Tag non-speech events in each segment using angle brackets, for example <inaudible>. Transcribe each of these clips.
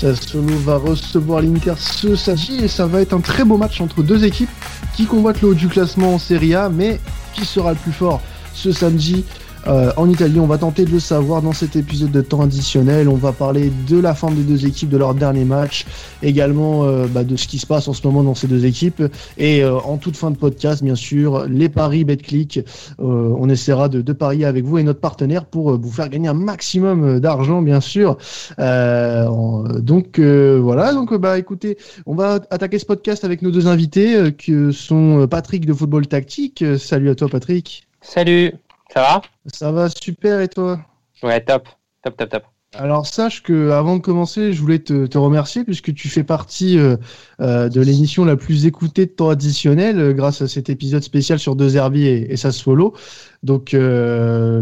Sassuolo va recevoir l'Inter ce samedi et ça va être un très beau match entre deux équipes qui convoitent le haut du classement en Serie A, mais qui sera le plus fort ce samedi euh, en Italie. On va tenter de le savoir dans cet épisode de temps additionnel. On va parler de la forme des deux équipes, de leur dernier match, également euh, bah, de ce qui se passe en ce moment dans ces deux équipes. Et euh, en toute fin de podcast, bien sûr, les paris BetClick. on essaiera de, de, parier avec vous et notre partenaire pour vous faire gagner un maximum d'argent, bien sûr. donc voilà. Donc bah écoutez, on va attaquer ce podcast avec nos deux invités, que sont Patrick de Football Tactique. Salut à toi, Patrick. Salut. Ça va? Ça va super et toi? Ouais, top, top, top, top. Alors sache que avant de commencer, je voulais te, remercier puisque tu fais partie euh, euh, de l'émission la plus écoutée de temps additionnel euh, grâce à cet épisode spécial sur deux Herbie et, et Sassuolo. Donc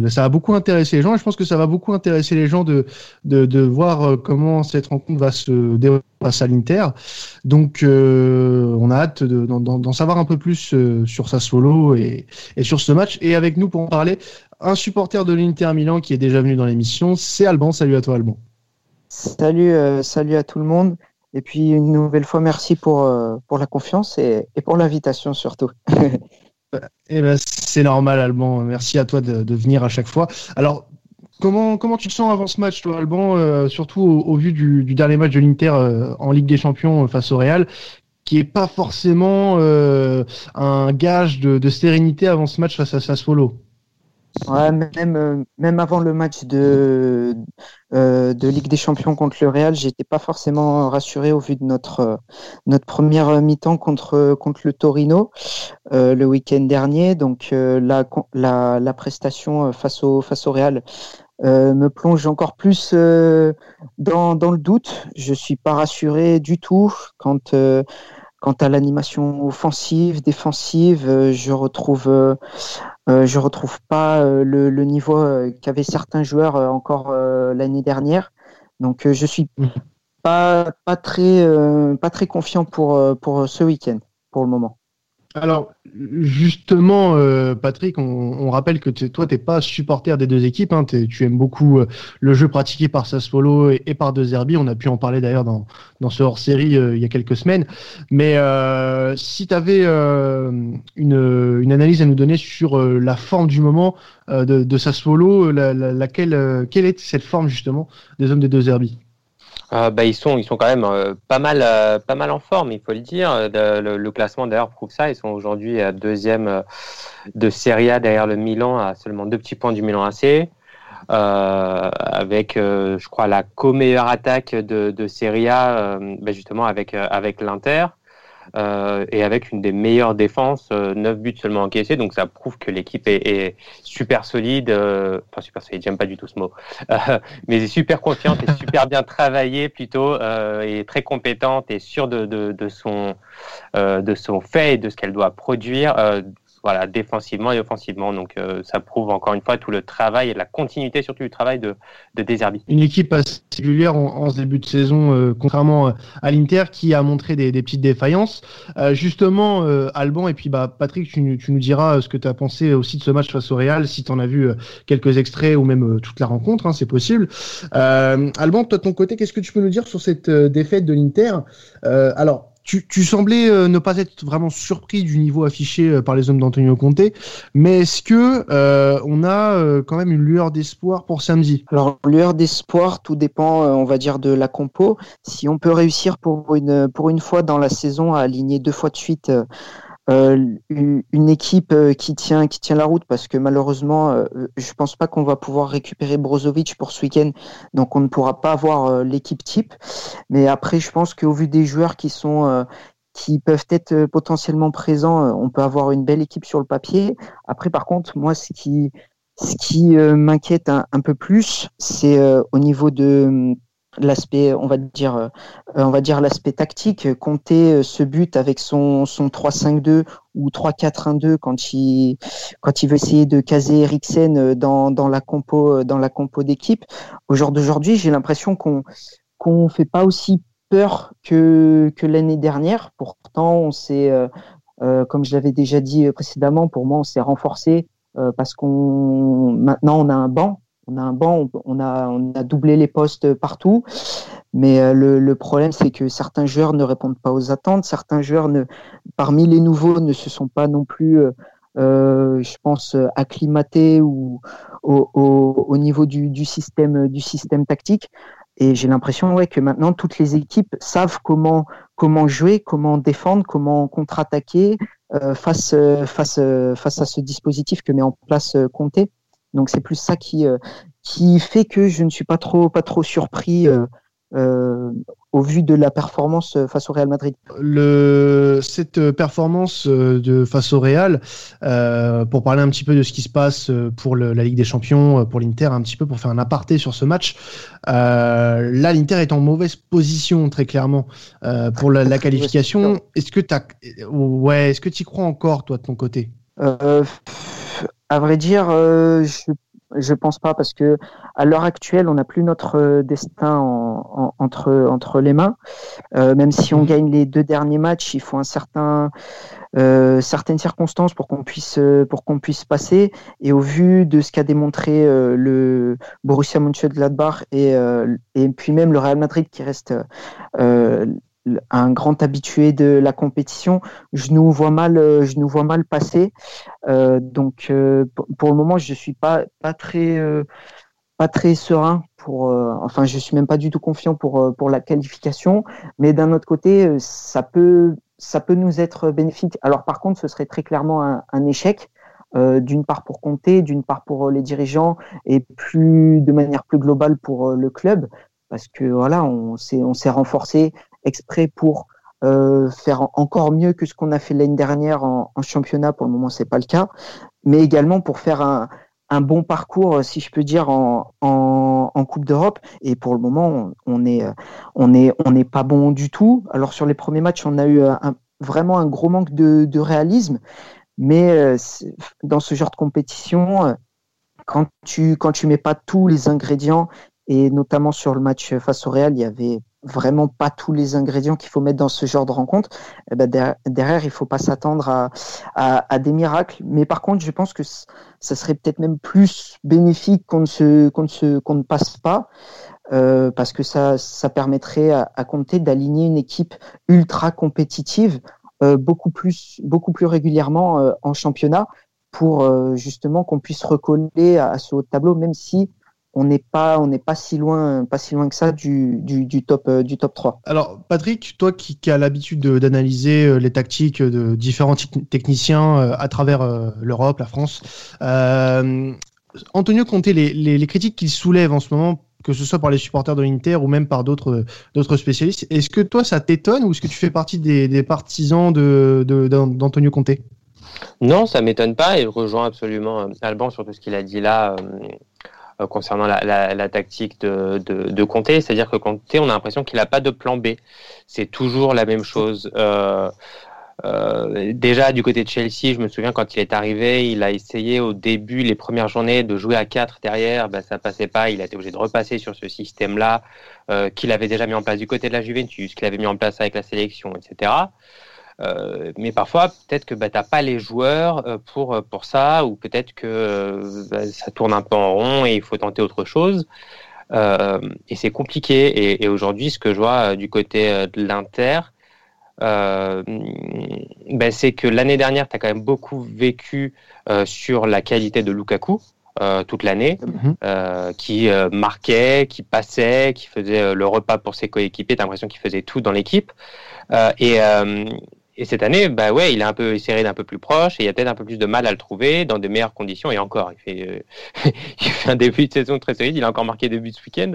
ça a beaucoup intéressé les gens et je pense que ça va beaucoup intéresser les gens de, de, voir comment cette rencontre va se dérouler face à l'Inter. Donc on a hâte d'en savoir un peu plus sur Sassuolo et, et sur ce match. Et avec nous pour en parler, un supporter de l'Inter Milan qui est déjà venu dans l'émission. C'est Alban. Salut à toi, Alban. Salut, euh, salut à tout le monde. Et puis une nouvelle fois, merci pour, euh, pour la confiance et, pour l'invitation surtout. <laughs> eh ben, c'est normal, Alban. Merci à toi de, venir à chaque fois. Alors, comment, comment tu te sens avant ce match, toi, Alban, euh, surtout au, vu du, dernier match de l'Inter en Ligue des Champions face au Real qui est pas forcément un gage de, de, sérénité avant ce match face à Sassuolo? Ouais, même, euh, même avant le match de, euh, de Ligue des Champions contre le Real, j'étais pas forcément rassuré au vu de notre, euh, notre première mi-temps contre, contre le Torino le week-end dernier. Donc la, la, la, prestation face au, face au Real me plonge encore plus dans, dans le doute. Je suis pas rassuré du tout quand Quant à l'animation offensive, défensive, euh, je retrouve, euh, euh, je retrouve pas le, niveau qu'avaient certains joueurs encore l'année dernière. Donc, je suis mmh. pas, pas très, pas très confiant pour, pour ce week-end pour le moment. Alors, justement, euh, Patrick, on, rappelle que toi, tu n'es pas supporter des deux équipes. Hein, tu aimes beaucoup euh, le jeu pratiqué par Sassuolo et, par De Zerbi. On a pu en parler d'ailleurs dans, ce hors-série euh, il y a quelques semaines. Mais si tu avais une, analyse à nous donner sur la forme du moment de, de Sassuolo, laquelle, quelle est cette forme justement des hommes des deux Zerbi? Euh, bah, ils sont ils sont quand même euh, pas mal euh, pas mal en forme il faut le dire. Le, classement d'ailleurs prouve ça. Ils sont aujourd'hui à deuxième de Serie A derrière le Milan à seulement deux petits points du Milan AC avec je crois la co-meilleure attaque de, de Serie A bah, justement avec avec l'Inter euh, et avec une des meilleures défenses, 9 euh, buts seulement encaissés. Donc ça prouve que l'équipe est, super solide, euh, enfin super solide, j'aime pas du tout ce mot, <laughs> mais est super confiante et super bien travaillée plutôt, et très compétente et sûre de, son, de son fait et de ce qu'elle doit produire voilà, défensivement et offensivement. Donc euh, ça prouve encore une fois tout le travail et la continuité surtout du travail de, de Deserbi. Une équipe assez régulière en, ce début de saison, euh, contrairement euh, à l'Inter qui a montré des, des petites défaillances. justement, Alban et puis bah, Patrick, tu, tu nous diras ce que tu as pensé aussi de ce match face au Real, si tu en as vu quelques extraits ou même toute la rencontre, hein, c'est possible. Alban, toi de ton côté, qu'est-ce que tu peux nous dire sur cette défaite de l'Inter? Alors, tu, semblais euh, ne pas être vraiment surpris du niveau affiché euh, par les hommes d'Antonio Conte, mais est-ce que euh, on a quand même une lueur d'espoir pour samedi? Alors lueur d'espoir, tout dépend, on va dire, de la compo. Si on peut réussir pour une pour une fois dans la saison à aligner deux fois de suite euh, une équipe euh, qui tient qui tient la route parce que malheureusement euh, je pense pas qu'on va pouvoir récupérer Brozovic pour ce week-end. Donc on ne pourra pas avoir l'équipe type. Mais après je pense qu'au vu des joueurs qui sont qui peuvent être potentiellement présents on peut avoir une belle équipe sur le papier. Après par contre moi ce qui ce qui m'inquiète un, peu plus c'est au niveau de l'aspect, on va dire, euh, on va dire l'aspect tactique. Compter euh, ce but avec son, son 3-5-2 ou 3-4-1-2 quand il, quand il veut essayer de caser Eriksen euh, dans, dans la compo, dans la compo d'équipe. Au jour d'aujourd'hui, j'ai l'impression qu'on qu'on fait pas aussi peur que, que l'année dernière. Pourtant, on s'est, comme je l'avais déjà dit précédemment, pour moi, on s'est renforcé parce qu'on maintenant on a un banc on a un banc, on a, doublé les postes partout. Mais le, problème, c'est que certains joueurs ne répondent pas aux attentes. Certains joueurs, parmi les nouveaux, ne se sont pas non plus, je pense, acclimatés ou au, niveau du, système, du système tactique. Et j'ai l'impression ouais, que maintenant, toutes les équipes savent comment, comment jouer, comment défendre, comment contre-attaquer face, face, face à ce dispositif que met en place Comté. Donc c'est plus ça qui, qui fait que je ne suis pas trop, pas trop surpris euh, euh, au vu de la performance euh, face au Real Madrid. Le, cette performance de face au Real, pour parler un petit peu de ce qui se passe pour la Ligue des Champions, pour l'Inter, un petit peu pour faire un aparté sur ce match, là l'Inter est en mauvaise position très clairement pour la, qualification. Est-ce que tu ouais, est-ce que tu y crois encore toi de ton côté? À vrai dire, je je pense pas parce que à l'heure actuelle, on n'a plus notre euh, destin entre entre les mains. Euh, même si on mhm. gagne les deux derniers matchs, il faut un certain euh, certaines circonstances pour qu'on puisse pour qu'on puisse passer. Et au vu de ce qu'a démontré le Borussia Mönchengladbach et et puis même le Real Madrid qui reste un grand habitué de la compétition, je nous vois mal, euh, je nous vois mal passer. Euh, donc euh, pour le moment, je suis pas pas très pas très serein pour. enfin, je suis même pas du tout confiant pour pour la qualification. Mais d'un autre côté, ça peut ça peut nous être bénéfique. Alors par contre, ce serait très clairement un, échec. d'une part pour compter, d'une part pour les dirigeants et plus de manière plus globale pour le club parce que voilà, on s'est on s'est renforcé, exprès pour euh, faire encore mieux que ce qu'on a fait l'année dernière en, championnat. Pour le moment, c'est pas le cas, mais également pour faire un, bon parcours, si je peux dire, en, Coupe d'Europe. Et pour le moment, on est, on est, on n'est pas bon du tout. Alors sur les premiers matchs, on a eu vraiment un gros manque de, réalisme, mais euh, dans ce genre de compétition, quand tu quand tu mets pas tous les ingrédients et notamment sur le match face au Real, il y avait vraiment pas tous les ingrédients qu'il faut mettre dans ce genre de rencontre, eh ben derrière, il faut pas s'attendre à, des miracles. Mais par contre, je pense que ça serait peut-être même plus bénéfique qu'on ne se, qu'on ne ne passe pas, euh, parce que ça, ça permettrait à, à compter d'aligner une équipe ultra compétitive euh, beaucoup plus, beaucoup plus régulièrement euh, en championnat pour justement qu'on puisse recoller à, à, ce haut tableau, même si on n'est pas on n'est pas si loin pas si loin que ça du, du, top euh, du top 3. Alors Patrick, toi qui, qui as l'habitude d'analyser euh, les tactiques de différents techniciens euh, à travers l'Europe, la France, Antonio Conte, les, les, critiques qu'il soulève en ce moment que ce soit par les supporters de l'Inter ou même par d'autres d'autres spécialistes. Est-ce que toi ça t'étonne ou est-ce que tu fais partie des, partisans de, d'Antonio Conte? Non, ça m'étonne pas et je rejoins absolument Alban sur tout ce qu'il a dit là. Euh, concernant la, tactique de, de, de Comté. C'est-à-dire que Comté, on a l'impression qu'il n'a pas de plan B. C'est toujours la même chose. Euh, euh, déjà du côté de Chelsea, je me souviens quand il est arrivé, il a essayé au début, les premières journées, de jouer à 4 derrière, ben, ça passait pas. Il a été obligé de repasser sur ce système-là qu'il avait déjà mis en place du côté de la Juventus, qu'il avait mis en place avec la sélection, etc. Euh, mais parfois, peut-être que bah, tu n'as pas les joueurs euh, pour, euh, pour ça, ou peut-être que bah, ça tourne un peu en rond et il faut tenter autre chose. et c'est compliqué. Et, aujourd'hui, ce que je vois du côté de l'Inter, bah, c'est que l'année dernière, tu as quand même beaucoup vécu sur la qualité de Lukaku. toute l'année, mhm. qui marquait, qui passait, qui faisait le repas pour ses coéquipiers. T'as l'impression qu'il faisait tout dans l'équipe. et, et cette année, bah ouais, il est un peu serré d'un peu plus proche et il y a peut-être un peu plus de mal à le trouver dans de meilleures conditions. Et encore, il fait, euh, <laughs> il fait un début de saison très solide. Il a encore marqué deux buts ce week-end.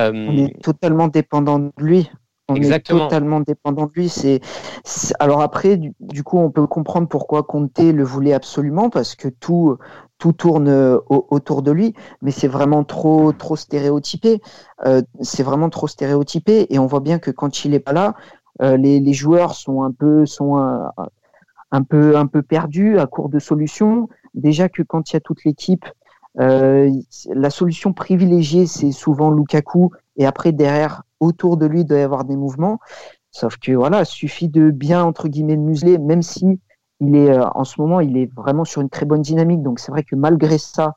Euh, on est totalement dépendant de lui. On Exactement. est totalement dépendant de lui. C'est alors après, du, coup, on peut comprendre pourquoi Conte le voulait absolument parce que tout tout tourne euh, autour de lui, mais c'est vraiment trop trop stéréotypé. c'est vraiment trop stéréotypé et on voit bien que quand il est pas là, euh, les, joueurs sont un peu sont un, peu perdus à court de solutions. Déjà que quand il y a toute l'équipe, euh, la solution privilégiée c'est souvent Lukaku et après derrière autour de lui il doit y avoir des mouvements. Sauf que voilà, il suffit de bien entre guillemets museler, même si il est euh, en ce moment il est vraiment sur une très bonne dynamique. Donc c'est vrai que malgré ça,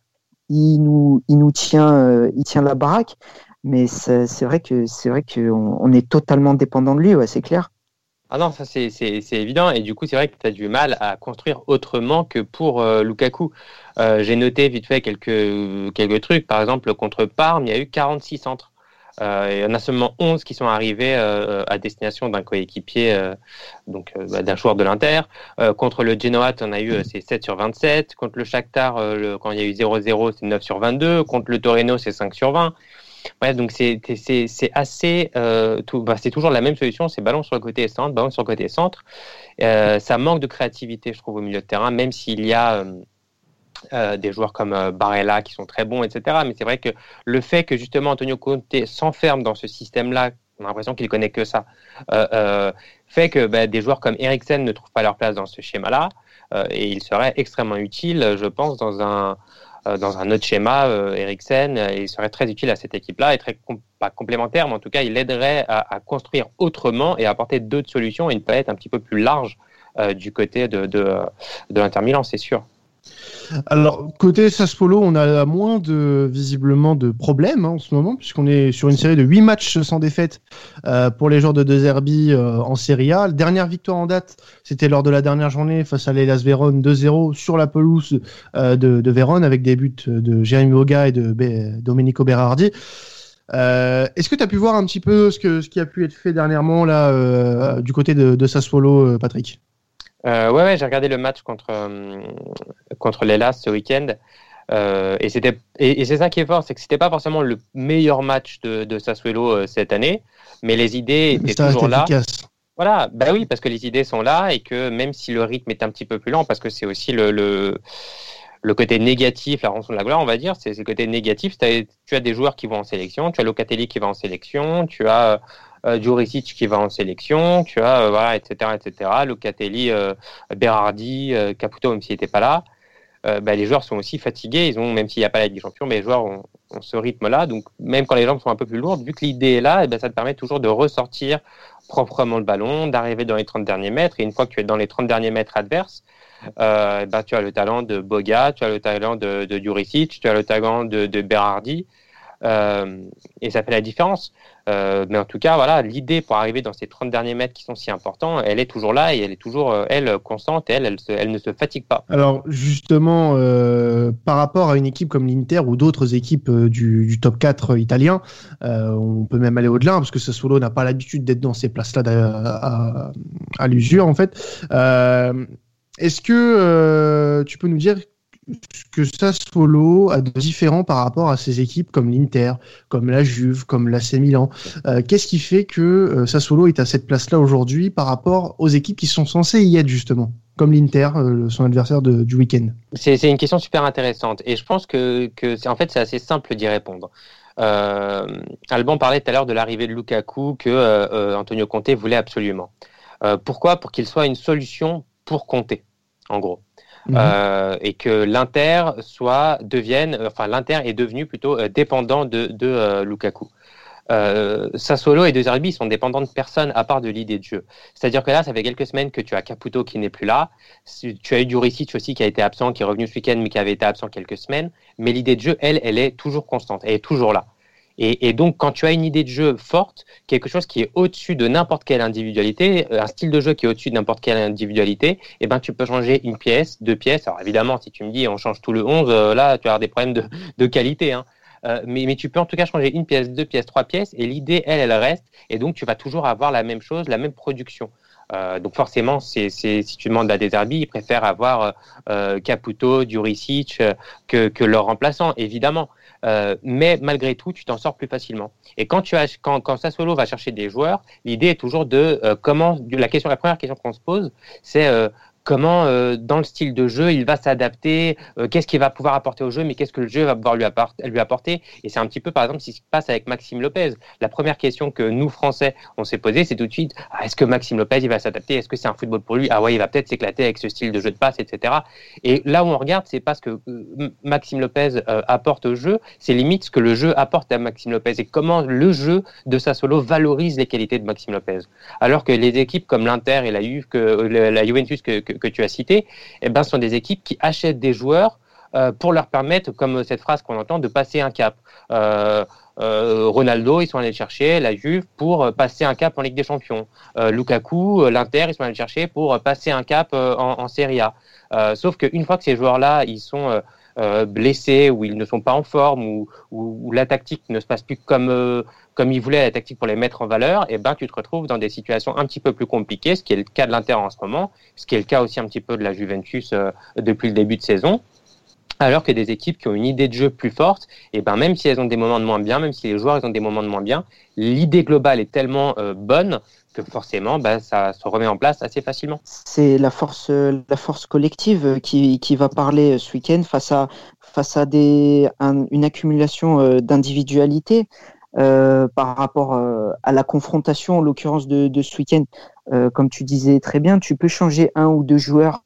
il nous tient tient la baraque. Mais c'est vrai qu'on on est totalement dépendant de lui, c'est clair. Ah non, ça c'est évident. Et du coup, c'est vrai que tu as du mal à construire autrement que pour euh, Lukaku. Euh, j'ai noté vite fait quelques, quelques trucs. Par exemple, contre Parme, il y a eu 46 centres. Euh, il y en a seulement 11 qui sont arrivés à destination d'un coéquipier, donc bah, d'un joueur de l'Inter. contre le Genoa, on a eu c'est 7 sur 27. Contre le Shakhtar, quand il y a eu 0-0, c'est 9 sur 22. Contre le Torino, c'est 5 sur 20. Ouais, donc c'est assez. Euh, bah, c'est toujours la même solution c'est ballon sur le côté centre, ballon sur le côté centre. Euh, ça manque de créativité, je trouve, au milieu de terrain, même s'il y a. Euh, des joueurs comme Barella qui sont très bons, etc. Mais c'est vrai que le fait que justement Antonio Conte s'enferme dans ce système-là, on a l'impression qu'il connaît que ça, fait que bah, des joueurs comme Eriksen ne trouvent pas leur place dans ce schéma-là. et il serait extrêmement utile, je pense, dans un, euh, dans un autre schéma, euh, Eriksen, euh, il serait très utile à cette équipe-là et très pas complémentaire, mais en tout cas, il aiderait à, construire autrement et à apporter d'autres solutions et une palette un petit peu plus large du côté de, de, de l'Inter Milan, c'est sûr. Alors, côté Sassuolo, on a moins de, visiblement, de problèmes hein, en ce moment, puisqu'on est sur une série de 8 matchs sans défaite euh, pour les joueurs de De Zerbi euh, en Serie A. La dernière victoire en date, c'était lors de la dernière journée face à l'Elas Vérone 2-0 sur la pelouse euh, de, Vérone avec des buts de Jérémy Boga et de Domenico Berardi. Est-ce que tu as pu voir un petit peu ce, qui a pu être fait dernièrement du côté de, de Patrick? Ouais, ouais j'ai regardé le match contre, euh, contre l'Elas ce week-end. Euh, et c'était et, c'est ça qui est fort, c'est que c'était pas forcément le meilleur match de, de Sassuolo euh, cette année, mais les idées étaient toujours là. Voilà, bah oui, parce que les idées sont là et que même si le rythme est un petit peu plus lent, parce que c'est aussi le, le, le, côté négatif, la rançon de la gloire, on va dire, c'est le côté négatif. Tu as des joueurs qui vont en sélection, tu as Locatelli qui va en sélection, tu as euh, qui va en sélection, tu vois, euh, voilà, etc., etc. Locatelli, euh, Berardi, euh, Caputo, même s'il n'était pas là. Bah, les joueurs sont aussi fatigués. Ils ont, même s'il n'y a pas la Ligue des Champions, mais les joueurs ont, ce rythme-là. Donc, même quand les jambes sont un peu plus lourdes, vu que l'idée est là, eh ben, ça te permet toujours de ressortir proprement le ballon, d'arriver dans les 30 derniers mètres. Et une fois que tu es dans les 30 derniers mètres adverses, bah, tu as le talent de Boga, tu as le talent de, de tu as le talent de, de Berardi. Et ça fait la différence. Euh, mais en tout cas, voilà, l'idée pour arriver dans ces 30 derniers mètres qui sont si importants, elle est toujours là et elle est toujours, euh, elle, constante et elle, elle, ne se fatigue pas. Alors, justement, par rapport à une équipe comme l'Inter ou d'autres équipes du, top 4 italien, on peut même aller au-delà parce que Sassuolo n'a pas l'habitude d'être dans ces places-là à, à l'usure, en fait. Est-ce que tu peux nous dire que Sassuolo a de différent par rapport à ces équipes comme l'Inter, comme la Juve, comme l'AC Milan. Euh, qu'est-ce qui fait que euh, Sassuolo est à cette place-là aujourd'hui par rapport aux équipes qui sont censées y être justement comme l'Inter, euh, son adversaire du week-end? C'est une question super intéressante et je pense que, que en fait c'est assez simple d'y répondre. Alban parlait tout à l'heure de l'arrivée de Lukaku que Antonio Conte voulait absolument. pourquoi? Pour qu'il soit une solution pour Conte, en gros. Mhm. Euh, et que l'Inter soit devienne, enfin l'Inter est devenu plutôt euh, dépendant de, de euh, Lukaku. Euh, Sassuolo et De Zerbi sont dépendants de personne à part de l'idée de jeu. C'est-à-dire que là, ça fait quelques semaines que tu as Caputo qui n'est plus là. Tu as eu Duricic aussi qui a été absent, qui est revenu ce week-end, mais qui avait été absent quelques semaines. Mais l'idée de jeu, elle, elle est toujours constante. Elle est toujours là. Et, donc, quand tu as une idée de jeu forte, quelque chose qui est au-dessus de n'importe quelle individualité, euh, un style de jeu qui est au-dessus de n'importe quelle individualité, eh ben, tu peux changer une pièce, deux pièces. Alors, évidemment, si tu me dis on change tout le 11, euh, là, tu vas avoir des problèmes de, qualité. Hein. Euh, mais, mais, tu peux en tout cas changer une pièce, deux pièces, trois pièces, et l'idée, elle, elle reste. Et donc, tu vas toujours avoir la même chose, la même production. Euh, donc forcément, c'est, si tu demandes à Deserbi, ils préfèrent avoir euh, Caputo, Duricic que, que leur remplaçant, évidemment. Euh, mais malgré tout, tu t'en sors plus facilement. Et quand tu as, quand, quand Sassuolo va chercher des joueurs, l'idée est toujours de euh, comment. La question, la première question qu'on se pose, c'est euh, comment euh, dans le style de jeu il va s'adapter, euh, qu'est-ce qu'il va pouvoir apporter au jeu, mais qu'est-ce que le jeu va pouvoir lui, lui apporter. Et c'est un petit peu par exemple ce qui se passe avec Maxime Lopez. La première question que nous Français on s'est posé, c'est tout de suite ah, est-ce que Maxime Lopez il va s'adapter, est-ce que c'est un football pour lui, ah ouais il va peut-être s'éclater avec ce style de jeu de passe, etc. Et là où on regarde, c'est pas ce que euh, Maxime Lopez apporte au jeu, c'est limite ce que le jeu apporte à Maxime Lopez et comment le jeu de sa solo valorise les qualités de Maxime Lopez. Alors que les équipes comme l'Inter et la Juve, la Juventus que que tu as cité, eh ben, sont des équipes qui achètent des joueurs pour leur permettre, comme cette phrase qu'on entend, de passer un cap. Ronaldo, ils sont allés le chercher, la Juve, pour passer un cap en Ligue des Champions. Lukaku, l'Inter, ils sont allés le chercher pour passer un cap en, en Serie A. sauf qu'une fois que ces joueurs-là, ils sont euh, blessés, ou ils ne sont pas en forme, ou, la tactique ne se passe plus comme, euh, comme ils voulaient, la tactique pour les mettre en valeur, et eh ben tu te retrouves dans des situations un petit peu plus compliquées, ce qui est le cas de l'Inter en ce moment, ce qui est le cas aussi un petit peu de la Juventus euh, depuis le début de saison alors que des équipes qui ont une idée de jeu plus forte, et eh ben même si elles ont des moments de moins bien, même si les joueurs ils ont des moments de moins bien, l'idée globale est tellement bonne que forcément, ben, ça se remet en place assez facilement. C'est la force, la force collective qui, qui va parler ce week-end face à, face à des, une accumulation euh, d'individualité. Euh, par rapport euh, à la confrontation, en l'occurrence de, de, ce week-end, comme tu disais très bien, tu peux changer un ou deux joueurs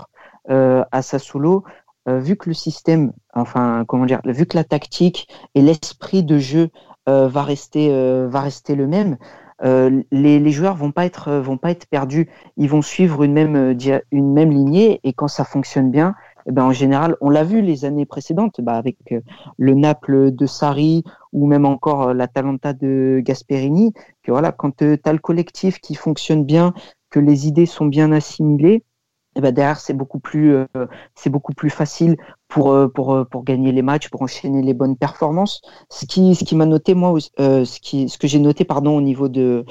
à Sassuolo, vu que le système, enfin comment dire, vu que la tactique et l'esprit de jeu va rester va rester le même. Euh, les, les, joueurs vont pas être vont pas être perdus. Ils vont suivre une même euh, une même lignée et quand ça fonctionne bien, eh ben en général, on l'a vu les années précédentes, bah avec euh, le Naples de Sarri ou même encore la Talenta de Gasperini, que voilà, quand tu as le collectif qui fonctionne bien, que les idées sont bien assimilées, et ben derrière c'est beaucoup plus euh, c'est beaucoup plus facile pour euh, pour euh, pour gagner les matchs pour enchaîner les bonnes performances. Ce qui ce qui m'a noté moi ce qui ce que j'ai noté pardon au niveau de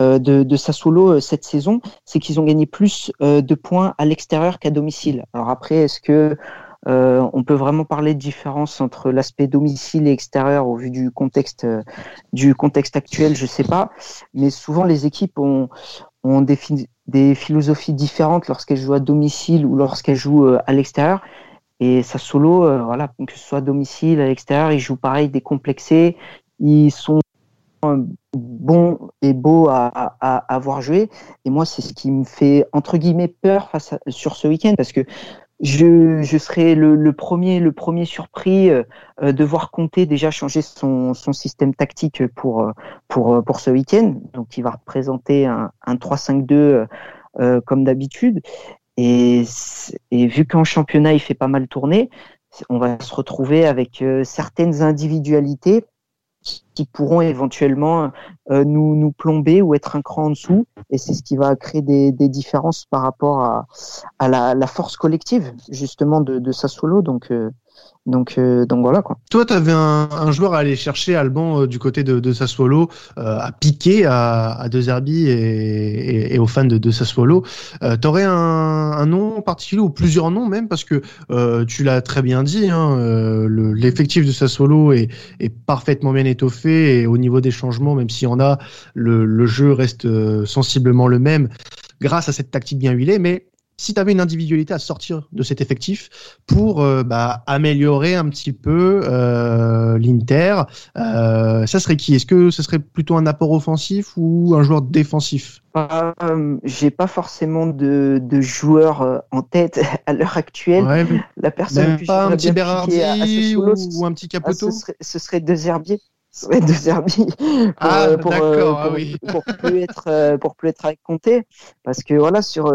de, de Sassuolo cette saison c'est qu'ils ont gagné plus de points à l'extérieur qu'à domicile. Alors après est-ce que on peut vraiment parler de différence entre l'aspect domicile et extérieur au vu du contexte du contexte actuel, je sais pas. Mais souvent les équipes ont ont des, des philosophies différentes lorsqu'elles jouent à domicile ou lorsqu'elles jouent euh, à l'extérieur. Et ça solo, euh, voilà, que ce soit à domicile, à l'extérieur, ils jouent pareil, décomplexés. Ils sont euh, bons et beaux à, à, à, voir jouer. Et moi, c'est ce qui me fait entre guillemets peur face sur ce week-end parce que je, je serais le, le, premier, le premier surpris euh, de voir Comté déjà changer son, son système tactique pour pour pour ce week-end. Donc, il va représenter un, un 3-5-2 euh, comme d'habitude. Et, et vu qu'en championnat il fait pas mal tourner, on va se retrouver avec euh, certaines individualités qui pourront éventuellement euh, nous, nous plomber ou être un cran en dessous. Et c'est ce qui va créer des, des différences par rapport à, à la, force collective, justement, de, de Sassuolo. Donc, euh, donc, euh, donc voilà quoi. Toi, tu avais un, un, joueur à aller chercher, Alban, euh, du côté de, de Sassuolo, euh, à piquer à, à De et, et, et, aux fans de, de Sassuolo. Euh, tu aurais un, un, nom particulier ou plusieurs noms même, parce que euh, tu l'as très bien dit, hein, l'effectif de Sassuolo est, est, parfaitement bien étoffé et au niveau des changements, même s'il y en a, le, le jeu reste sensiblement le même grâce à cette tactique bien huilée, mais si tu avais une individualité à sortir de cet effectif pour euh, bah, améliorer un petit peu euh, l'Inter, euh, ça serait qui? Est-ce que ce serait plutôt un apport offensif ou un joueur défensif? J'ai pas forcément de, de joueur en tête <laughs> à l'heure actuelle. Ouais, La personne que pas un petit Berardi ou, ou, un petit Capoto ce, serait, ce serait De Zerbier de Zerbi pour, ah, euh, pour, euh, ah, oui. pour, plus être euh, pour plus être avec Comté parce que voilà sur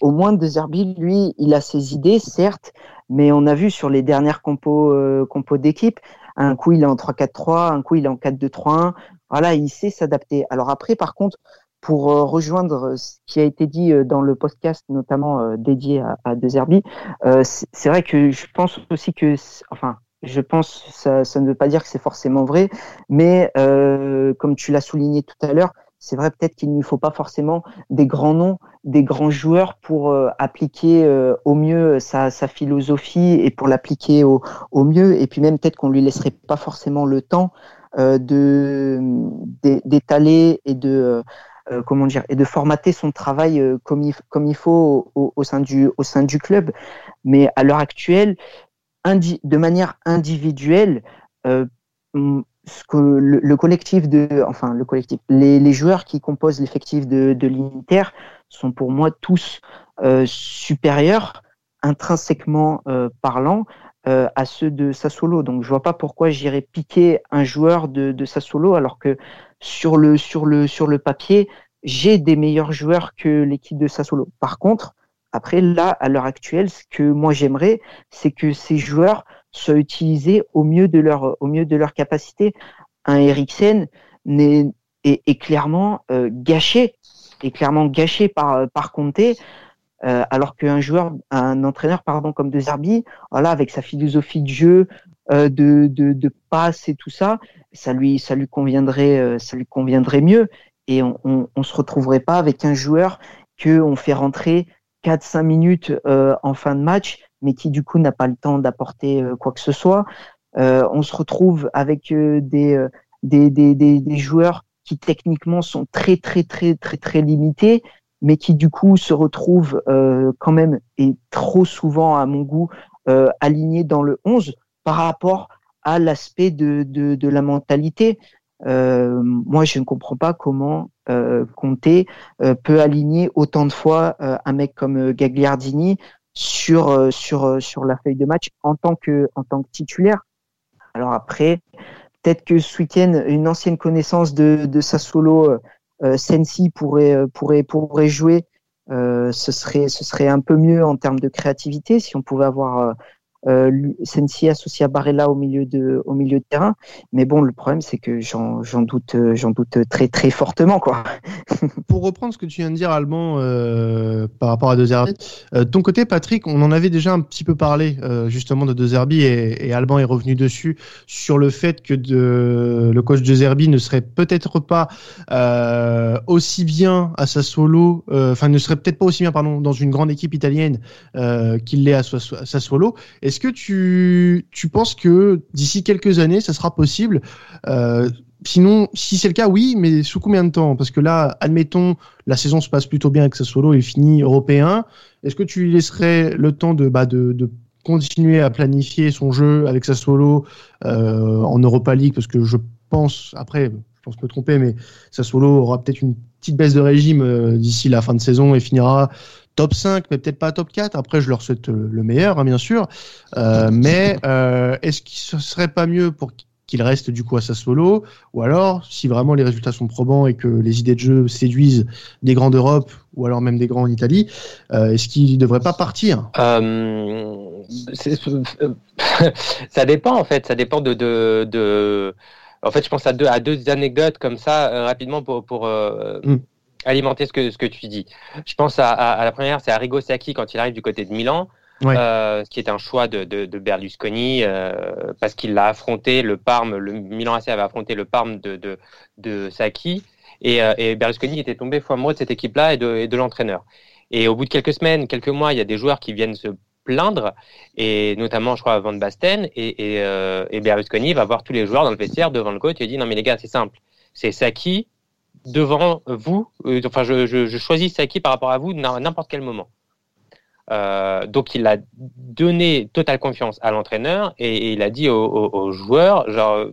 au moins de Zerbi lui il a ses idées certes mais on a vu sur les dernières compos compos d'équipe un coup il est en 3-4-3 un coup il est en 4-2-3-1 voilà il sait s'adapter. Alors après par contre pour rejoindre ce qui a été dit dans le podcast notamment dédié à, à De Zerbi c'est vrai que je pense aussi que enfin je pense, ça, ça ne veut pas dire que c'est forcément vrai, mais euh, comme tu l'as souligné tout à l'heure, c'est vrai peut-être qu'il ne faut pas forcément des grands noms, des grands joueurs pour euh, appliquer euh, au mieux sa, sa, philosophie et pour l'appliquer au, au, mieux. Et puis même peut-être qu'on lui laisserait pas forcément le temps euh, de d'étaler et de euh, comment dire et de formater son travail comme il, comme il faut au, au, sein du au sein du club. Mais à l'heure actuelle, de manière individuelle euh, ce que le, le, collectif de, enfin le collectif, les, les joueurs qui composent l'effectif de, de l'Inter sont pour moi tous euh, supérieurs intrinsèquement euh, parlant euh, à ceux de Sassuolo. Donc je vois pas pourquoi j'irais piquer un joueur de, de Sassuolo alors que sur le sur le sur le papier j'ai des meilleurs joueurs que l'équipe de Sassuolo. Par contre, après, là, à l'heure actuelle, ce que moi j'aimerais, c'est que ces joueurs soient utilisés au mieux de leur, au mieux de leur capacité. Un Eriksen est, est, clairement gâché, est clairement gâché par, par Conte. Euh, alors qu'un joueur, un entraîneur pardon comme De Zerbi, voilà avec sa philosophie de jeu, euh, de, de, de passe et tout ça, ça lui ça lui conviendrait euh, ça lui conviendrait mieux et on, on, on, se retrouverait pas avec un joueur que on fait rentrer 4-5 minutes euh, en fin de match, mais qui du coup n'a pas le temps d'apporter quoi que ce soit. on se retrouve avec des, des, des, des, des joueurs qui techniquement sont très très très très très limités mais qui du coup se retrouve euh, quand même et trop souvent à mon goût euh, aligné dans le 11 par rapport à l'aspect de, de, la mentalité. Euh, moi, je ne comprends pas comment euh, Conte euh, peut aligner autant de fois euh, un mec comme Gagliardini sur sur sur la feuille de match en tant que en tant que titulaire. Alors après, peut-être que ce week-end, une ancienne connaissance de, de Sassuolo euh, Sensi pourrait, pourrait, pourrait jouer, euh, ce, serait, ce serait un peu mieux en termes de créativité si on pouvait avoir euh, Sensi associé à Barella au milieu de au milieu de terrain. Mais bon, le problème c'est que j'en doute j'en doute très très fortement quoi. <laughs> Pour reprendre ce que tu viens de dire, Alban, euh, par rapport à De Zerbi, euh, ton côté, Patrick, on en avait déjà un petit peu parlé euh, justement de De Zerbi et, et, Alban est revenu dessus sur le fait que le coach De Zerbi ne serait peut-être pas aussi bien à sa solo, enfin ne serait peut-être pas aussi bien pardon dans une grande équipe italienne qu'il l'est à, à sa solo. Est-ce que tu, penses que d'ici quelques années, ça sera possible? Euh, Sinon, si c'est le cas, oui, mais sous combien de temps? Parce que là, admettons, la saison se passe plutôt bien avec Sassuolo et finit européen. Est-ce que tu lui laisserais le temps de, bah, de, de continuer à planifier son jeu avec Sassuolo euh, en Europa League? Parce que je pense, après, je pense me tromper, mais Sassuolo aura peut-être une petite baisse de régime euh, d'ici la fin de saison et finira top 5, mais peut-être pas top 4. Après, je leur souhaite le meilleur, hein, bien sûr. Euh, mais euh, est-ce qu'il ne serait pas mieux pour qu'il reste du coup à sa solo Ou alors, si vraiment les résultats sont probants et que les idées de jeu séduisent des grands d'Europe ou alors même des grands en Italie, euh, est-ce qu'il ne devrait pas partir? Euh, Ça dépend en fait, ça dépend de, de, de... En fait, je pense à deux, à deux anecdotes comme ça, euh, rapidement, pour, pour, euh, mm alimenter ce que, ce que tu dis. Je pense à, à, la première, c'est Arrigo Sacchi quand il arrive du côté de Milan, ouais. euh, ce qui est un choix de, de, de Berlusconi euh, parce qu'il l'a affronté, le Parme, le Milan AC avait affronté le Parme de, de, de Sacchi et, euh, et Berlusconi était tombé fou amoureux de cette équipe-là et de, et de l'entraîneur. Et au bout de quelques semaines, quelques mois, il y a des joueurs qui viennent se plaindre, et notamment, je crois, Van Basten, et, et, et Berlusconi va voir tous les joueurs dans le vestiaire devant le coach et dit non mais les gars, c'est simple, c'est Sacchi devant vous, euh, enfin je, je, je, choisis Saki par rapport à vous à n'importe quel moment. Euh, donc il a donné totale confiance à l'entraîneur et, et, il a dit aux, aux, aux, joueurs, genre,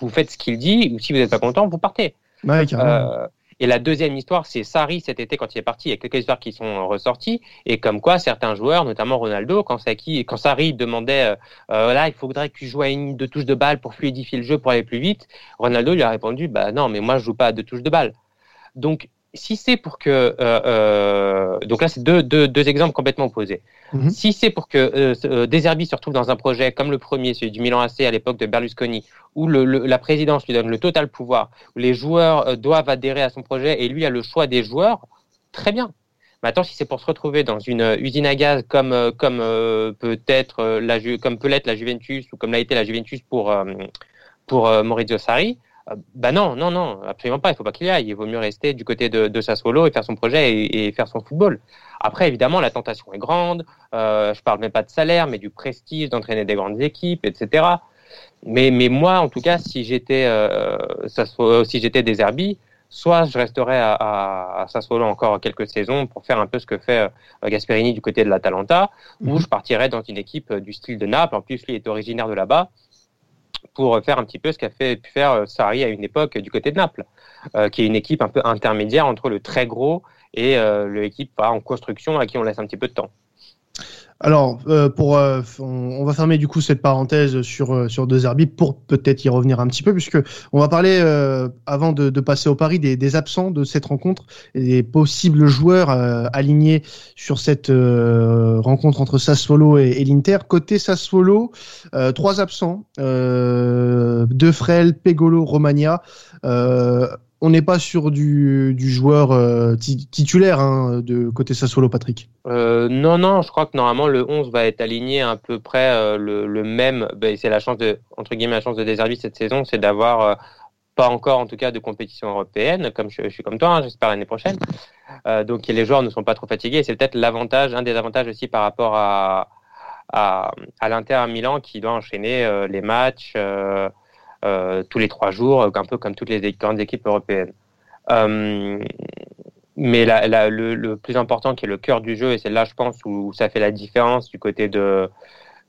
vous faites ce qu'il dit, ou si vous n'êtes pas content, vous partez. Ouais, euh, et la deuxième histoire, c'est Sarri cet été quand il est parti. Il y a quelques histoires qui sont ressorties et comme quoi certains joueurs, notamment Ronaldo, quand Saki, quand Sarri demandait, euh, là, il faudrait que tu joues à une de touches de balle pour fluidifier le jeu, pour aller plus vite. Ronaldo lui a répondu, bah non, mais moi je joue pas à deux touches de balle. Donc si c'est pour que euh, euh, donc là c'est deux, deux, deux, exemples complètement opposés. Mm -hmm. Si c'est pour que euh, euh Deserbi se retrouve dans un projet comme le premier, celui du Milan AC à l'époque de Berlusconi, où le, le, la présidence lui donne le total pouvoir, où les joueurs doivent adhérer à son projet et lui a le choix des joueurs, très bien. Maintenant, si c'est pour se retrouver dans une usine à gaz comme comme peut-être la comme peut l'être la Juventus ou comme l'a été la Juventus pour pour Maurizio Sarri, bah non, non, non, absolument pas. Il faut pas qu'il y aille. Il vaut mieux rester du côté de, de Sassuolo et faire son projet et, et, faire son football. Après, évidemment, la tentation est grande. Euh, je parle même pas de salaire, mais du prestige d'entraîner des grandes équipes, etc. Mais, mais moi, en tout cas, si j'étais, euh, Sassuolo, si j'étais des Herbis, soit je resterais à, à, à, Sassuolo encore quelques saisons pour faire un peu ce que fait euh, Gasperini du côté de l'Atalanta, ou je partirais dans une équipe du style de Naples. En plus, lui est originaire de là-bas pour faire un petit peu ce qu'a fait pu faire Sarri à une époque du côté de Naples, euh, qui est une équipe un peu intermédiaire entre le très gros et euh, l'équipe en construction à qui on laisse un petit peu de temps. Alors, euh, pour, euh, on, va fermer du coup cette parenthèse sur euh, sur deux arbitres pour peut-être y revenir un petit peu, puisque on va parler avant de, de, passer au pari des, des, absents de cette rencontre et des possibles joueurs alignés sur cette rencontre entre Sassuolo et, et l'Inter. Côté Sassuolo, trois absents, De Frel, Pegolo, Romagna on n'est pas sur du, joueur euh, titulaire hein, de côté Sassuolo, Patrick. Euh, non, non, je crois que normalement le 11 va être aligné à peu près euh, le, même. Ben, c'est la chance de entre guillemets la chance de cette saison, c'est d'avoir pas encore en tout cas de compétition européenne, comme je, suis comme toi, hein, j'espère l'année prochaine. donc les joueurs ne sont pas trop fatigués. C'est peut-être l'avantage, un des avantages aussi par rapport à à, à l'Inter à Milan qui doit enchaîner les matchs. Euh, tous les trois jours, un peu comme toutes les grandes équipes européennes. Euh, mais le, plus important, qui est le cœur du jeu, et c'est là, je pense, où, ça fait la différence du côté de,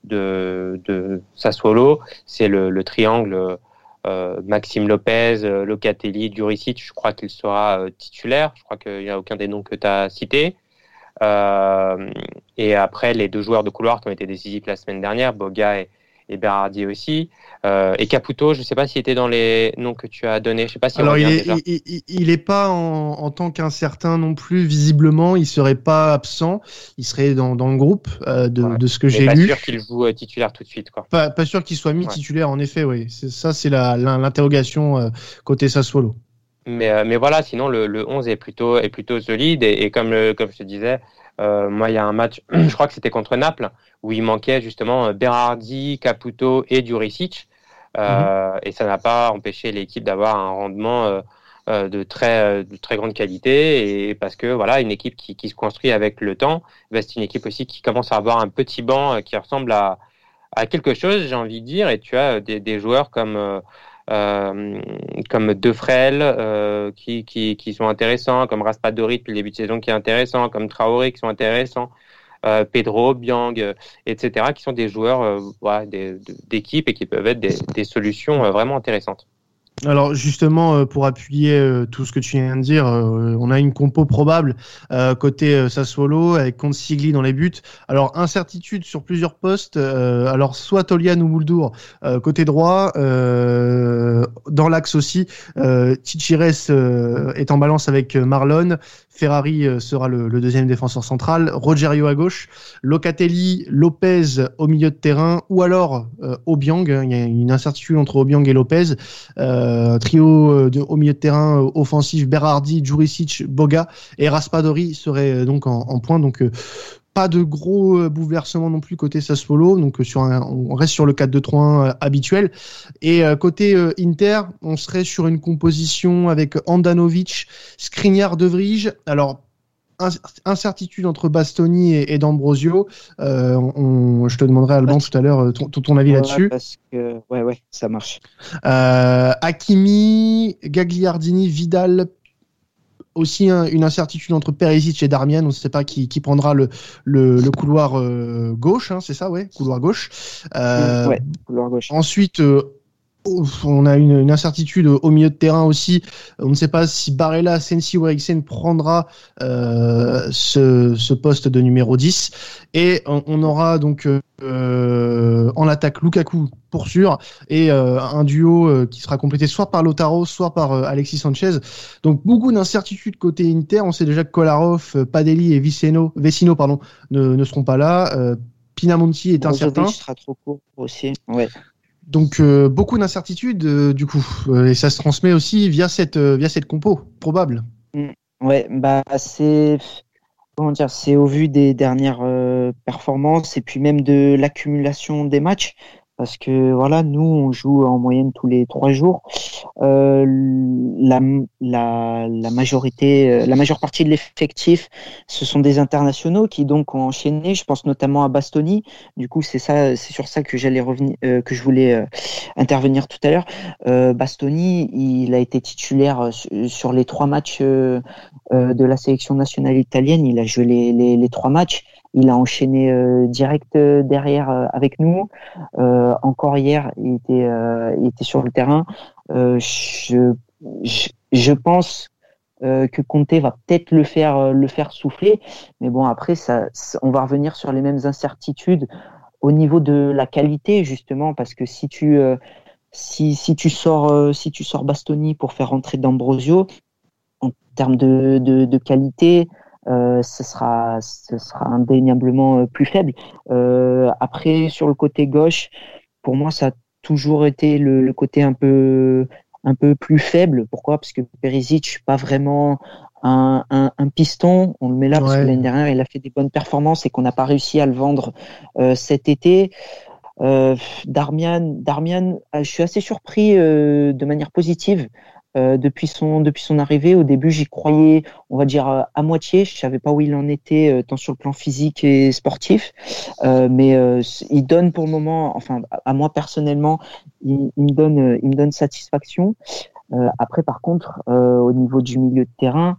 de, Sassuolo, c'est le, triangle euh, Maxime Lopez, Locatelli, Duricic. Je crois qu'il sera titulaire. Je crois qu'il n'y a aucun des noms que tu as cités. et après, les deux joueurs de couloir qui ont été décisifs la semaine dernière, Boga et, et Berardi aussi. Euh, et Caputo, je ne sais pas s'il était dans les noms que tu as donnés. Je sais pas si Alors, il est, il, est pas en, tant qu'incertain non plus, visiblement. Il serait pas absent. Il serait dans, dans le groupe euh, de, de, ce que j'ai lu. Pas sûr qu'il joue euh, titulaire tout de suite. Quoi. Pas, pas sûr qu'il soit mis titulaire, en effet. Oui. Ça, c'est l'interrogation côté Sassuolo. Mais, mais voilà, sinon, le, le 11 est plutôt, est plutôt solide. Et, et comme, comme je te disais, euh, moi, il y a un match, <clears throat> je crois que c'était contre Naples, où il manquait justement euh, Berardi, Caputo et Duricic. Euh, mhm. Et ça n'a pas empêché l'équipe d'avoir un rendement de, très, de très grande qualité. Et parce que voilà, une équipe qui, qui se construit avec le temps, bah, c'est une équipe aussi qui commence à avoir un petit banc qui ressemble à, à quelque chose, j'ai envie de dire. Et tu as des, des joueurs comme comme De euh, qui, qui, sont intéressants, comme Raspadori depuis le début de saison qui est intéressant, comme Traoré qui sont intéressants. Euh, Pedro, Biang, etc., qui sont des joueurs d'équipe et qui peuvent être des solutions vraiment intéressantes. Alors justement, euh, pour appuyer euh, tout ce que tu viens de dire, euh, on a une compo probable côté Sassuolo avec Consigli dans les buts. Alors incertitude sur plusieurs postes. alors soit Tolian ou Mouldour côté droit, dans l'axe aussi. Tichires est en balance avec Marlon. Ferrari euh, sera le, deuxième défenseur central, Rogerio à gauche, Locatelli, Lopez au milieu de terrain, ou alors euh, Obiang. Hein, il y a une incertitude entre Obiang et Lopez. Euh, trio de, au milieu de terrain offensif, Berardi, Juricic, Boga et Raspadori serait donc en, en point. Donc pas de gros euh, bouleversements non plus côté Sassuolo, donc euh, sur on reste sur le 4-2-3-1 euh, habituel. Et côté Inter, on serait sur une composition avec Andanovic, Skriniar, De Vrij. Alors incertitude entre Bastoni et, D'Ambrosio. je te demanderai Alban tout à l'heure ton, ton, avis là-dessus. Parce que ouais ouais ça marche. Euh, Hakimi, Gagliardini, Vidal, aussi une incertitude entre Perisic et Darmian. On ne sait pas qui, qui prendra le, le, le couloir euh, gauche, hein, c'est ça, ouais, couloir gauche. Euh, ouais, couloir gauche. Ensuite, euh, on a une, une, incertitude au milieu de terrain aussi. On ne sait pas si Barella, Sensi ou Eriksen prendra euh, ce, ce, poste de numéro 10. Et on, on aura donc euh, en attaque Lukaku pour sûr et euh, un duo euh, qui sera complété soit par Lotaro, soit par Alexis Sanchez. Donc beaucoup d'incertitudes côté Inter. On sait déjà que Kolarov, Padelli et Vicino, Vecino pardon, ne, ne seront pas là. Pinamonti est incertain. sera trop court aussi. Ouais. Donc euh, beaucoup d'incertitudes euh, du coup, euh, et ça se transmet aussi via cette via cette compo probable. Mm. Ouais, bah c'est comment dire, c'est au vu des dernières performances et puis même de l'accumulation des matchs parce que voilà, nous on joue en moyenne tous les trois jours. Euh, la, la, la, majorité, euh, la majeure partie de l'effectif, ce sont des internationaux qui donc ont enchaîné. Je pense notamment à Bastoni. Du coup, c'est ça, c'est sur ça que j'allais revenir, euh, que je voulais euh, intervenir tout à l'heure. Euh, Bastoni, il a été titulaire sur les trois matchs de la sélection nationale italienne. Il a joué les, les, les trois matchs. Il a enchaîné euh, direct euh, derrière euh, avec nous. encore hier, il était, il était sur le terrain. Je, je, je, pense que Conte va peut-être le faire le faire souffler. Mais bon, après, ça, on va revenir sur les mêmes incertitudes au niveau de la qualité justement, parce que si tu si, si tu sors si tu sors Bastoni pour faire rentrer D'Ambrosio, en termes de, de, de qualité, euh, ce sera ce sera indéniablement euh, plus faible. Euh, après sur le côté gauche, pour moi ça a toujours été le, le, côté un peu un peu plus faible. Pourquoi? Parce que Perisic pas vraiment un, un, un, piston. On le met là parce que l'année dernière il a fait des bonnes performances et qu'on n'a pas réussi à le vendre euh, cet été. Euh, Darmian, Darmian, je suis assez surpris euh, de manière positive euh, depuis son depuis son arrivée. Au début, j'y croyais, on va dire euh, à moitié. Je savais pas où il en était, euh, tant sur le plan physique et sportif. mais il donne pour le moment, enfin à moi personnellement, il, il me donne il me donne satisfaction. après, par contre, au niveau du milieu de terrain,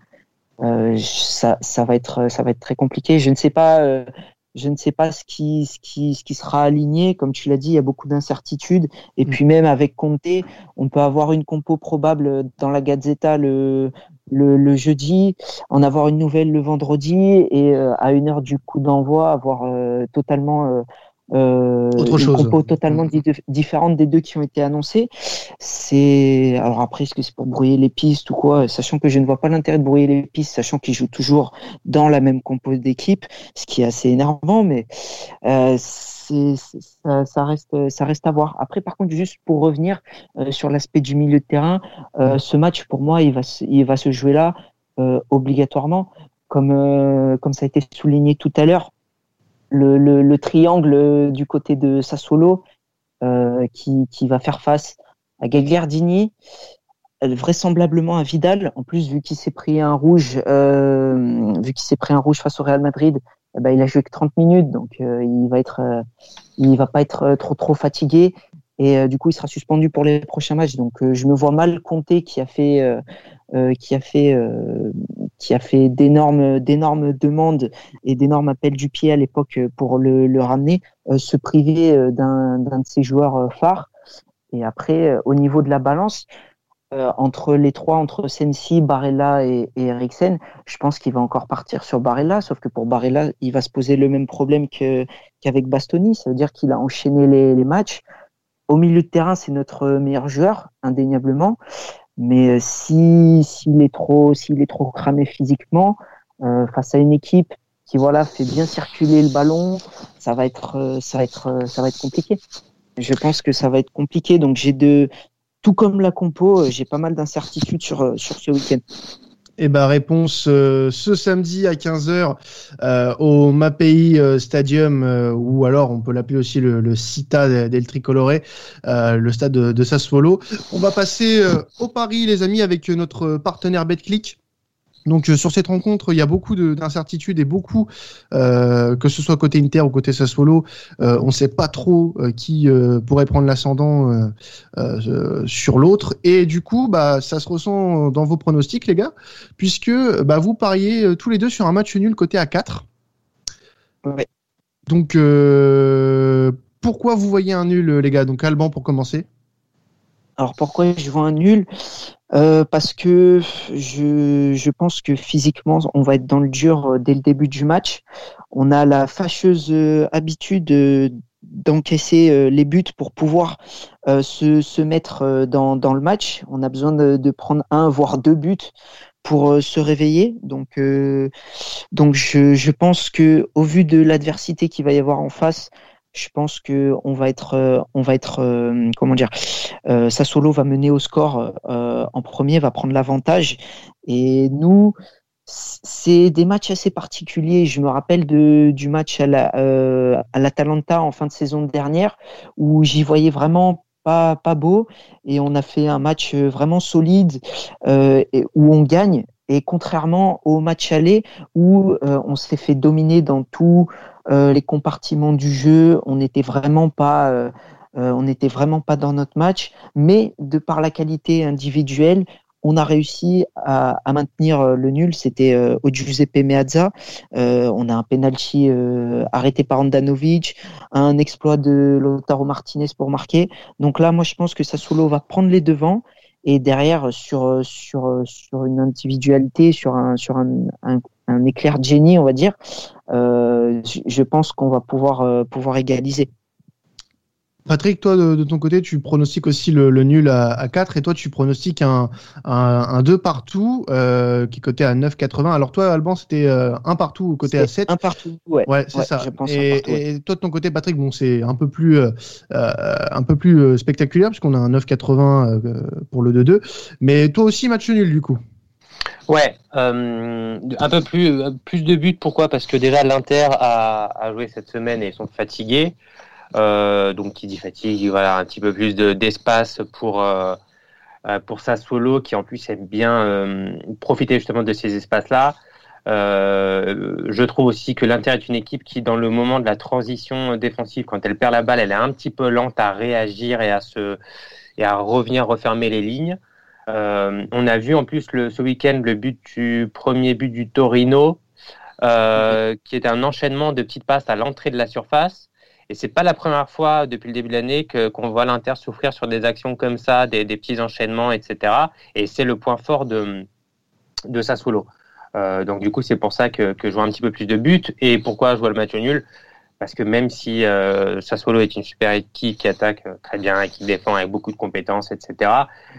ça ça va être ça va être très compliqué. Je ne sais pas je ne sais pas ce qui, ce qui, ce qui sera aligné. Comme tu l'as dit, il y a beaucoup d'incertitudes. Et mm. puis même avec Conte, on peut avoir une compo probable dans la Gazzetta le, le, le jeudi, en avoir une nouvelle le vendredi et euh, à une heure du coup d'envoi avoir euh, totalement euh, Autre une compo totalement différente des deux qui ont été annoncés. C'est alors après est-ce que c'est pour brouiller les pistes ou quoi? Sachant que je ne vois pas l'intérêt de brouiller les pistes, sachant qu'ils jouent toujours dans la même compo d'équipe, ce qui est assez énervant, mais euh, ça, ça, reste ça reste à voir. Après par contre juste pour revenir euh, sur l'aspect du milieu de terrain, euh, ce match pour moi il va il va se jouer là euh, obligatoirement comme comme ça a été souligné tout à l'heure le, le, le, triangle du côté de Sassuolo euh, qui, qui, va faire face à Gagliardini, vraisemblablement à Vidal. En plus, vu qu'il s'est pris un rouge, euh, vu qu'il s'est pris un rouge face au Real Madrid, eh ben, il a joué que 30 minutes, donc euh, il va être, euh, il va pas être trop trop fatigué et du coup il sera suspendu pour les prochains matchs. Donc je me vois mal compter qui a fait qui a fait qui a fait d'énormes demandes et d'énormes appels du pied à l'époque pour le, ramener, euh, se priver d'un d'un de ses joueurs phares. Et après, au niveau de la balance, entre les trois, entre Sensi, Barella et, et Eriksen, je pense qu'il va encore partir sur Barella, sauf que pour Barella, il va se poser le même problème qu'avec Bastoni, ça veut dire qu'il a enchaîné les matchs. Au milieu de terrain, c'est notre meilleur joueur, indéniablement. Mais euh, si s'il est trop s'il est trop cramé physiquement euh, face à une équipe qui voilà fait bien circuler le ballon, ça va être euh, ça va être ça va être compliqué. Je pense que ça va être compliqué. Donc j'ai de tout comme la compo, j'ai pas mal d'incertitudes sur sur ce week-end. Eh ben réponse euh, ce samedi à 15h euh, au Mapei euh, Stadium ou alors on peut l'appeler aussi le, le Cita del Tricolore, le stade de, de, Sassuolo. On va passer au Paris les amis avec notre partenaire BetClick. Donc euh, sur cette rencontre, il y a beaucoup d'incertitudes et beaucoup, euh, que ce soit côté Inter ou côté Sassuolo, euh, on ne sait pas trop euh, qui pourrait prendre l'ascendant sur l'autre. Et du coup, bah, ça se ressent dans vos pronostics, les gars, puisque bah, vous pariez tous les deux sur un match nul côté à 4. Ouais. Donc pourquoi vous voyez un nul, les gars Donc Alban pour commencer? Alors pourquoi je vois un nul? Euh, Parce que je, je, pense que physiquement, on va être dans le dur euh, dès le début du match. On a la fâcheuse euh, habitude d'encaisser les buts pour pouvoir se, se, mettre dans, dans, le match. On a besoin de, de, prendre un, voire deux buts pour se réveiller. Donc, donc je, je pense que au vu de l'adversité qu'il va y avoir en face, je pense que on va être, euh, on va être, euh, comment dire, euh, Sassolo va mener au score en premier, va prendre l'avantage. Et nous, c'est des matchs assez particuliers. Je me rappelle du match à la, euh, l'Atalanta en fin de saison dernière où j'y voyais vraiment pas, pas beau et on a fait un match vraiment solide où on gagne. Et contrairement au match aller où on s'est fait dominer dans tout, les compartiments du jeu, on n'était vraiment pas, euh, euh, on n'était vraiment pas dans notre match, mais de par la qualité individuelle, on a réussi à, maintenir le nul. C'était euh, au Giuseppe Meazza. Euh, on a un penalty euh, arrêté par Andanovic, un exploit de Lautaro Martinez pour marquer. Donc là, moi, je pense que Sassuolo va prendre les devants et derrière sur sur sur une individualité, sur un sur un, un éclair de génie, on va dire, euh, je pense qu'on va pouvoir euh, pouvoir égaliser. Patrick, toi de, ton côté, tu pronostiques aussi le, nul à, 4 et toi tu pronostiques un, un, 2 partout euh, qui est coté à 9,80. Alors toi, Alban, c'était euh, un partout côté à 7. Un partout, ouais. Ouais, c'est ça. et, toi de ton côté, Patrick, bon, c'est un peu plus, euh, un peu plus spectaculaire puisqu'on a un 9,80 pour le 2-2. Mais toi aussi, match nul du coup. Ouais, un peu plus, plus de buts. Pourquoi? Parce que déjà l'Inter a, joué cette semaine et ils sont fatigués. Euh, donc qui dit fatigue, voilà un petit peu plus d'espace pour euh, euh, pour sa solo qui en plus aime bien profiter justement de ces espaces-là. je trouve aussi que l'Inter est une équipe qui, dans le moment de la transition défensive, quand elle perd la balle, elle est un petit peu lente à réagir et à se et à revenir refermer les lignes. On a vu en plus ce week-end le but du premier but du Torino, qui est un enchaînement de petites passes à l'entrée de la surface. Et c'est pas la première fois depuis le début de l'année qu'on voit l'Inter souffrir sur des actions comme ça, des, petits enchaînements, etc. Et c'est le point fort de de Sassuolo. Euh, donc du coup, c'est pour ça que, que je vois un petit peu plus de buts. Et pourquoi je vois le match nul? Parce que même si euh, Sassuolo est une super équipe qui attaque euh, très bien et qui défend avec beaucoup de compétences, etc.,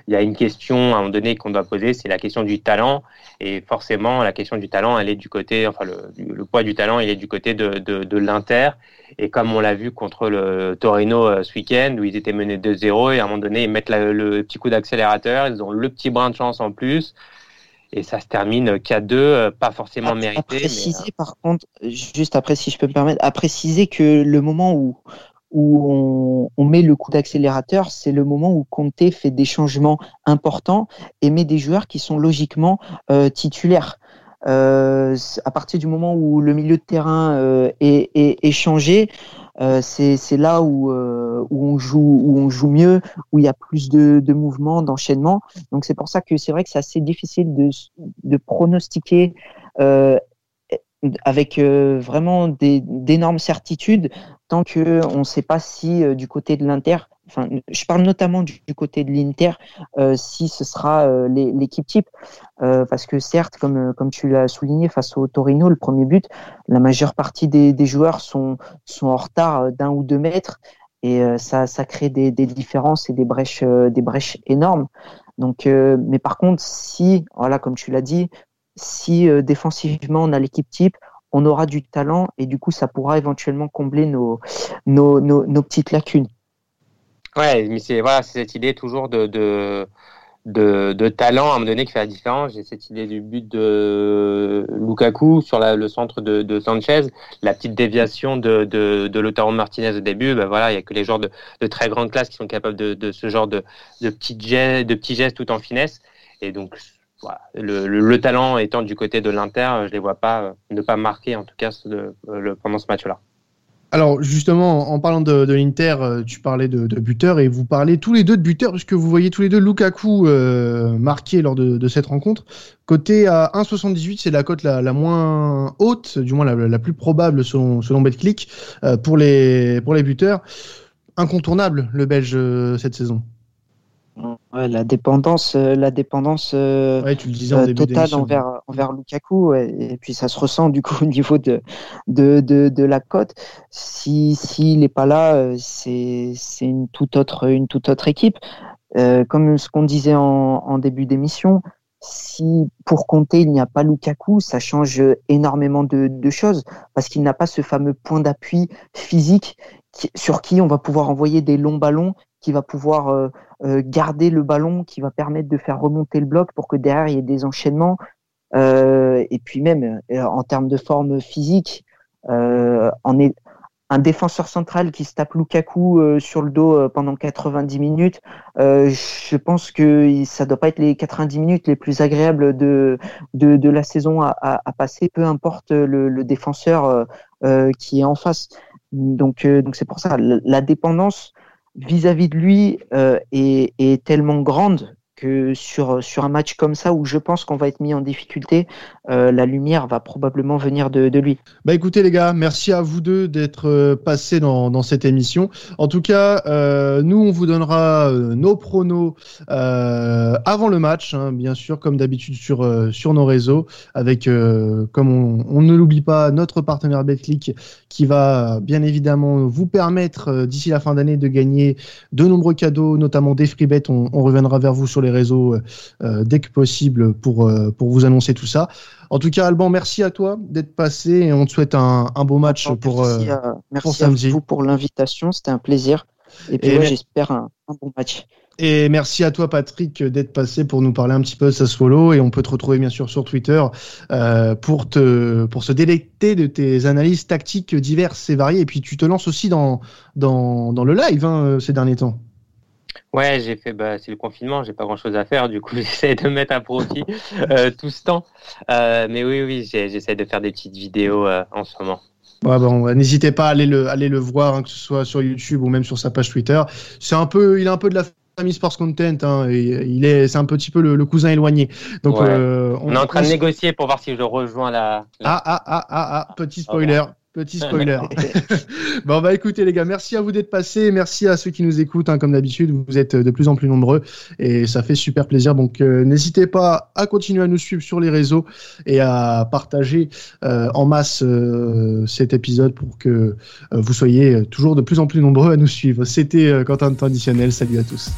il y a une question à un moment donné qu'on doit poser, c'est la question du talent. Et forcément, la question du talent, elle est du côté, enfin, le, le poids du talent, il est du côté de, de, de l'Inter. Et comme on l'a vu contre le Torino euh, ce week-end, où ils étaient menés 2-0, et à un moment donné, ils mettent le petit coup d'accélérateur, ils ont le petit brin de chance en plus et ça se termine K2, euh, pas forcément mérité. À préciser, euh, par contre, juste après, si je peux me permettre, à préciser que le moment où, où on, met le coup d'accélérateur, c'est le moment où Conte fait des changements importants et met des joueurs qui sont logiquement euh, titulaires. Euh, à partir du moment où le milieu de terrain est, est, changé, euh, c'est là où, euh, on joue, où on joue mieux, où il y a plus de, mouvements, d'enchaînement. Donc c'est pour ça que c'est vrai que c'est assez difficile de, pronostiquer euh, avec euh, vraiment d'énormes certitudes tant qu'on ne sait pas si euh, du côté de l'Inter, enfin, je parle notamment du, côté de l'Inter, euh, si ce sera l'équipe type, parce que certes, comme comme tu l'as souligné face au Torino, le premier but, la majeure partie des, des joueurs sont sont en retard d'un ou deux mètres et ça ça crée des, des différences et des brèches des brèches énormes. Donc, mais par contre, si voilà, comme tu l'as dit, si défensivement on a l'équipe type, on aura du talent et du coup, ça pourra éventuellement combler nos, petites lacunes. Ouais, mais c'est voilà, cette idée toujours de, talent à un moment donné qui fait la différence. J'ai cette idée du but de Lukaku sur le centre de, Sanchez, la petite déviation de, de, Lautaro Martinez au début. Ben voilà, il y a que les joueurs de, très grande classe qui sont capables de, ce genre de, petits gestes, de petits gestes tout en finesse. Et donc, le, talent étant du côté de l'Inter, je les vois pas euh, ne pas marquer en tout cas euh, pendant ce match-là. Alors justement, en parlant de, l'Inter, euh, tu parlais de, de buteurs et vous parlez tous les deux de buteurs puisque vous voyez tous les deux Lukaku marqué lors de, cette rencontre. Côté à 1,78, c'est la cote la, moins haute, du moins la, plus probable selon, selon BetClick pour, les, pour les buteurs. Incontournable le Belge cette saison. Ouais, la dépendance, euh, la dépendance euh, euh, totale envers, envers Lukaku, et, puis ça se ressent du coup <laughs> au niveau de, de, de, de la cote. Si s'il n'est pas là, c'est une toute autre une toute autre équipe. comme ce qu'on disait en, en début d'émission, si pour compter il n'y a pas Lukaku, ça change énormément de, de choses parce qu'il n'a pas ce fameux point d'appui physique sur qui on va pouvoir envoyer des longs ballons qui va pouvoir euh, euh, garder le ballon, qui va permettre de faire remonter le bloc pour que derrière il y ait des enchaînements. Euh, et puis même en termes de forme physique, un défenseur central qui se tape Lukaku sur le dos pendant 90 minutes, je pense que ça doit pas être les 90 minutes les plus agréables de de, la saison à, passer, peu importe le, défenseur qui est en face. Donc c'est pour ça la dépendance vis-à-vis de lui euh, est, est, tellement grande que sur, sur un match comme ça où je pense qu'on va être mis en difficulté, euh, la lumière va probablement venir de, de, lui. Bah écoutez les gars, merci à vous deux d'être euh, passés dans, dans, cette émission. En tout cas, euh, nous on vous donnera nos pronos avant le match, hein, bien sûr, comme d'habitude sur, sur nos réseaux, avec, comme on, on ne l'oublie pas, notre partenaire BetClick qui va bien évidemment vous permettre d'ici la fin d'année de gagner de nombreux cadeaux, notamment des free bets. On, on reviendra vers vous sur les réseaux euh, dès que possible pour, euh, pour vous annoncer tout ça. En tout cas, Alban, merci à toi d'être passé et on te souhaite un, un beau match pour, merci euh, à, merci pour samedi. à vous pour l'invitation, c'était un plaisir. Et puis, ouais, j'espère un, un, bon match. Et merci à toi, Patrick, d'être passé pour nous parler un petit peu de Sassuolo. Et on peut te retrouver, bien sûr, sur Twitter euh, pour, te, pour se délecter de tes analyses tactiques diverses et variées. Et puis, tu te lances aussi dans, dans, dans le live hein, ces derniers temps. Ouais, j'ai fait, bah, c'est le confinement, j'ai pas grand chose à faire, du coup, <laughs> j'essaie de mettre à profit euh, tout ce temps. Euh, mais oui, oui, j'essaie de faire des petites vidéos euh, en ce moment. Ouais, bon, n'hésitez pas à aller le, aller le voir, hein, que ce soit sur YouTube ou même sur sa page Twitter. C'est un peu, il a un peu de la famille Sports Content, hein, et il est, c'est un petit peu le, le cousin éloigné. Donc, ouais. euh, on, on, est en train on... de négocier pour voir si je rejoins la. la... Ah, ah, ah, ah, ah, petit spoiler. Oh, Petit spoiler. <laughs> bon, bah écoutez les gars, merci à vous d'être passés, merci à ceux qui nous écoutent, hein, comme d'habitude, vous êtes de plus en plus nombreux et ça fait super plaisir. Donc euh, n'hésitez pas à continuer à nous suivre sur les réseaux et à partager euh, en masse euh, cet épisode pour que vous soyez toujours de plus en plus nombreux à nous suivre. C'était Quentin de Traditionnel, salut à tous.